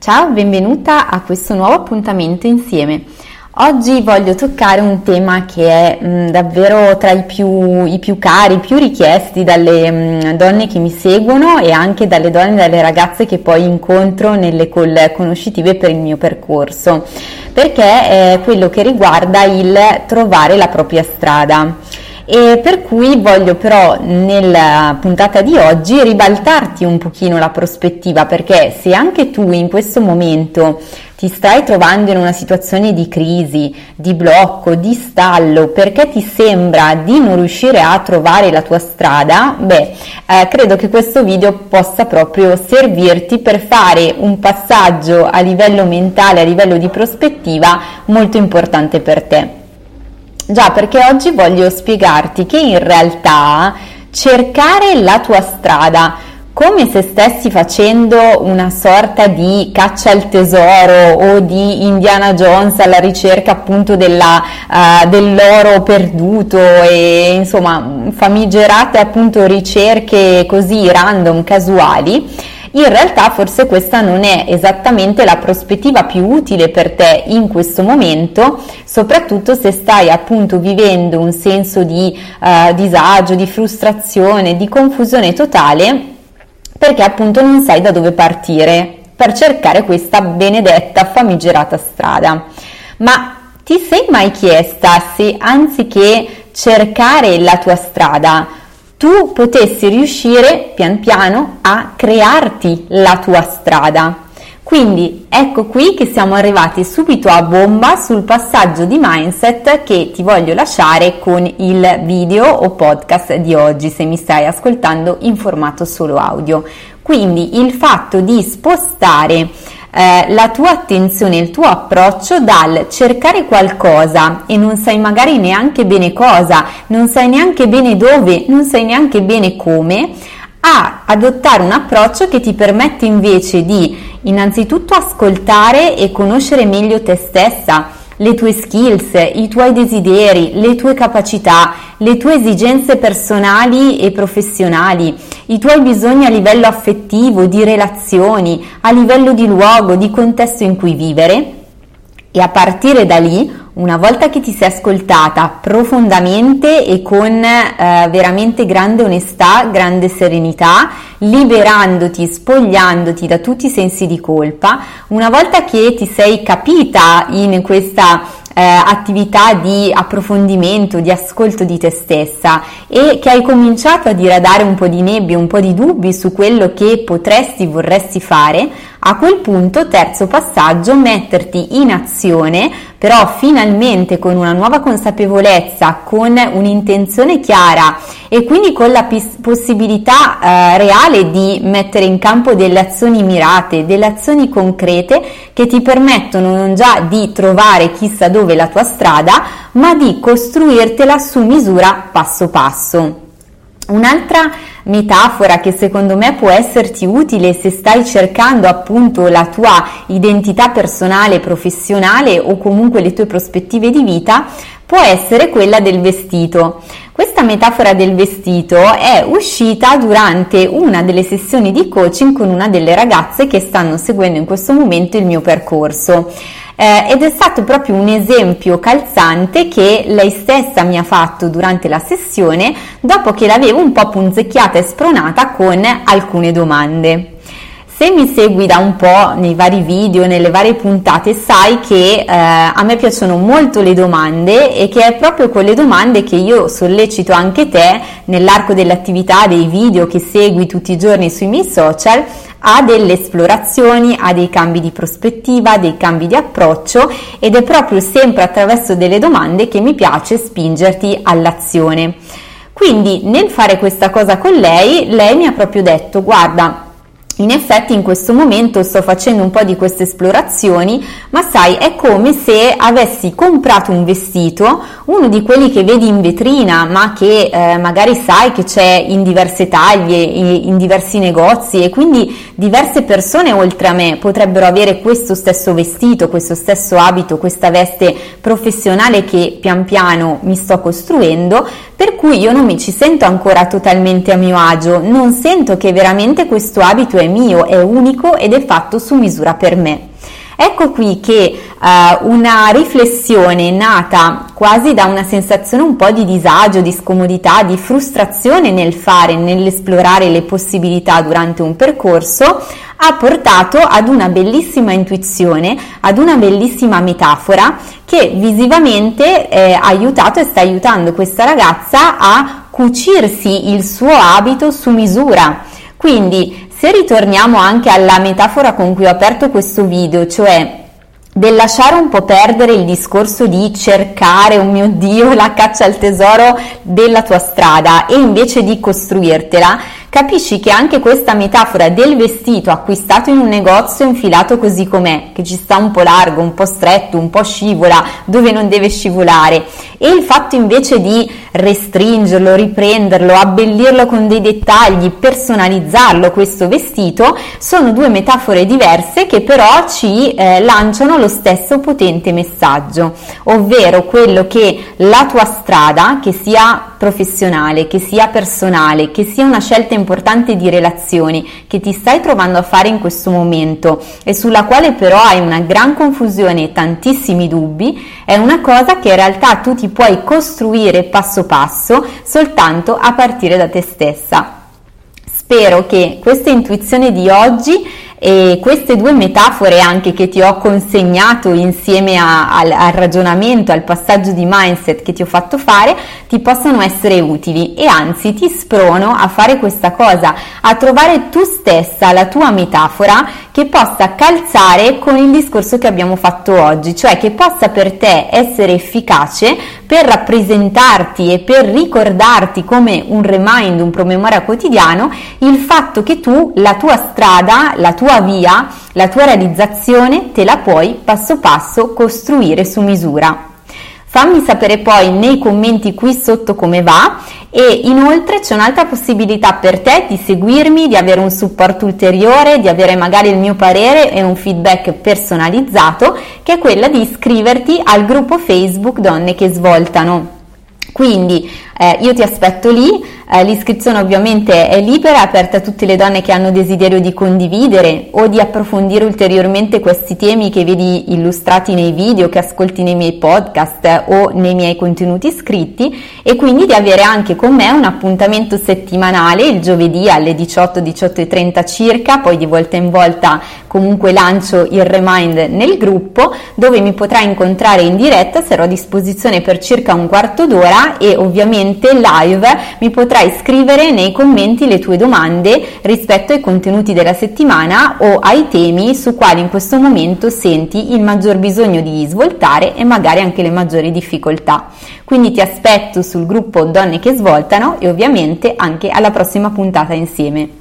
Ciao, benvenuta a questo nuovo appuntamento insieme. Oggi voglio toccare un tema che è mh, mm, davvero tra i più, i più, cari, i più richiesti dalle mh, mm, donne che mi seguono e anche dalle donne e dalle ragazze che poi incontro nelle call conoscitive per il mio percorso, perché è quello che riguarda il trovare la propria strada. E per cui voglio però nella puntata di oggi ribaltarti un pochino la prospettiva perché se anche tu in questo momento ti stai trovando in una situazione di crisi, di blocco, di stallo, perché ti sembra di non riuscire a trovare la tua strada, beh, eh, credo che questo video possa proprio servirti per fare un passaggio a livello mentale, a livello di prospettiva molto importante per te. Già, perché oggi voglio spiegarti che in realtà cercare la tua strada come se stessi facendo una sorta di caccia al tesoro o di Indiana Jones alla ricerca appunto della, uh, dell'oro perduto e insomma famigerate appunto ricerche così random, casuali in realtà forse questa non è esattamente la prospettiva più utile per te in questo momento, soprattutto se stai appunto vivendo un senso di uh, disagio, di frustrazione, di confusione totale, perché appunto non sai da dove partire per cercare questa benedetta famigerata strada. Ma ti sei mai chiesta se anziché cercare la tua strada, tu potessi riuscire pian piano a crearti la tua strada. Quindi ecco qui che siamo arrivati subito a bomba sul passaggio di mindset che ti voglio lasciare con il video o podcast di oggi se mi stai ascoltando in formato solo audio. Quindi il fatto di spostare eh, la tua attenzione, il tuo approccio dal cercare qualcosa e non sai magari neanche bene cosa, non sai neanche bene dove, non sai neanche bene come, a adottare un approccio che ti permette invece di innanzitutto ascoltare e conoscere meglio te stessa, le tue skills, i tuoi desideri, le tue capacità, le tue esigenze personali e professionali, i tuoi bisogni a livello affettivo, di relazioni, a livello di luogo, di contesto in cui vivere e a partire da lì, una volta che ti sei ascoltata profondamente e con eh, veramente grande onestà, grande serenità, liberandoti, spogliandoti da tutti i sensi di colpa, una volta che ti sei capita in questa eh, attività di approfondimento, di ascolto di te stessa e che hai cominciato a diradare un po' di nebbia, un po' di dubbi su quello che potresti, vorresti fare, a quel punto, terzo passaggio, metterti in azione, però finalmente con una nuova consapevolezza, con un'intenzione chiara e quindi con la pis- possibilità eh, reale di mettere in campo delle azioni mirate, delle azioni concrete che ti permettono non già di trovare chissà dove la tua strada, ma di costruirtela su misura passo passo. Un'altra metafora che secondo me può esserti utile se stai cercando appunto la tua identità personale, professionale o comunque le tue prospettive di vita può essere quella del vestito. Questa metafora del vestito è uscita durante una delle sessioni di coaching con una delle ragazze che stanno seguendo in questo momento il mio percorso eh, ed è stato proprio un esempio calzante che lei stessa mi ha fatto durante la sessione dopo che l'avevo un po' punzecchiata e spronata con alcune domande. Se mi segui da un po' nei vari video, nelle varie puntate, sai che eh, a me piacciono molto le domande e che è proprio con le domande che io sollecito anche te nell'arco dell'attività dei video che segui tutti i giorni sui miei social a delle esplorazioni, a dei cambi di prospettiva, dei cambi di approccio ed è proprio sempre attraverso delle domande che mi piace spingerti all'azione. Quindi nel fare questa cosa con lei, lei mi ha proprio detto guarda, in effetti in questo momento sto facendo un po' di queste esplorazioni, ma sai, è come se avessi comprato un vestito, uno di quelli che vedi in vetrina, ma che eh, magari sai che c'è in diverse taglie, in diversi negozi e quindi diverse persone oltre a me potrebbero avere questo stesso vestito, questo stesso abito, questa veste professionale che pian piano mi sto costruendo, per cui io non mi ci sento ancora totalmente a mio agio, non sento che veramente questo abito è mio, è unico ed è fatto su misura per me. Ecco qui che uh, una riflessione nata quasi da una sensazione un po' di disagio, di scomodità, di frustrazione nel fare, nell'esplorare le possibilità durante un percorso, ha portato ad una bellissima intuizione, ad una bellissima metafora che visivamente eh, ha aiutato e sta aiutando questa ragazza a cucirsi il suo abito su misura. Quindi se ritorniamo anche alla metafora con cui ho aperto questo video, cioè del lasciare un po' perdere il discorso di cercare, oh mio Dio, la caccia al tesoro della tua strada e invece di costruirtela, capisci che anche questa metafora del vestito acquistato in un negozio infilato così com'è, che ci sta un po' largo, un po' stretto, un po' scivola, dove non deve scivolare, e il fatto invece di restringerlo, riprenderlo, abbellirlo con dei dettagli, personalizzarlo questo vestito, sono due metafore diverse che però ci eh, lanciano lo stesso potente messaggio, ovvero quello che la tua strada, che sia professionale, che sia personale, che sia una scelta importante di relazioni che ti stai trovando a fare in questo momento e sulla quale però hai una gran confusione e tantissimi dubbi, è una cosa che in realtà tu ti puoi costruire passo passo soltanto a partire da te stessa. Spero che questa intuizione di oggi e queste due metafore anche che ti ho consegnato insieme a, al, al, ragionamento, al passaggio di mindset che ti ho fatto fare, ti possano essere utili e anzi ti sprono a fare questa cosa, a trovare tu stessa la tua metafora che possa calzare con il discorso che abbiamo fatto oggi, cioè che possa per te essere efficace per rappresentarti e per ricordarti come un remind, un promemoria quotidiano, il fatto che tu la tua strada, la tua via, la tua realizzazione te la puoi passo passo costruire su misura. Fammi sapere poi nei commenti qui sotto come va e inoltre c'è un'altra possibilità per te di seguirmi, di avere un supporto ulteriore, di avere magari il mio parere e un feedback personalizzato, che è quella di iscriverti al gruppo Facebook Donne che svoltano. Quindi eh, io ti aspetto lì, eh, l'iscrizione ovviamente è libera, è aperta a tutte le donne che hanno desiderio di condividere o di approfondire ulteriormente questi temi che vedi illustrati nei video, che ascolti nei miei podcast o nei miei contenuti scritti e quindi di avere anche con me un appuntamento settimanale il giovedì alle 18, 18 e 30 circa, poi di volta in volta comunque lancio il remind nel gruppo dove mi potrai incontrare in diretta, sarò a disposizione per circa un quarto d'ora e ovviamente live mi potrai potrai scrivere nei commenti le tue domande rispetto ai contenuti della settimana o ai temi su quali in questo momento senti il maggior bisogno di svoltare e magari anche le maggiori difficoltà. Quindi ti aspetto sul gruppo Donne che svoltano e ovviamente anche alla prossima puntata insieme.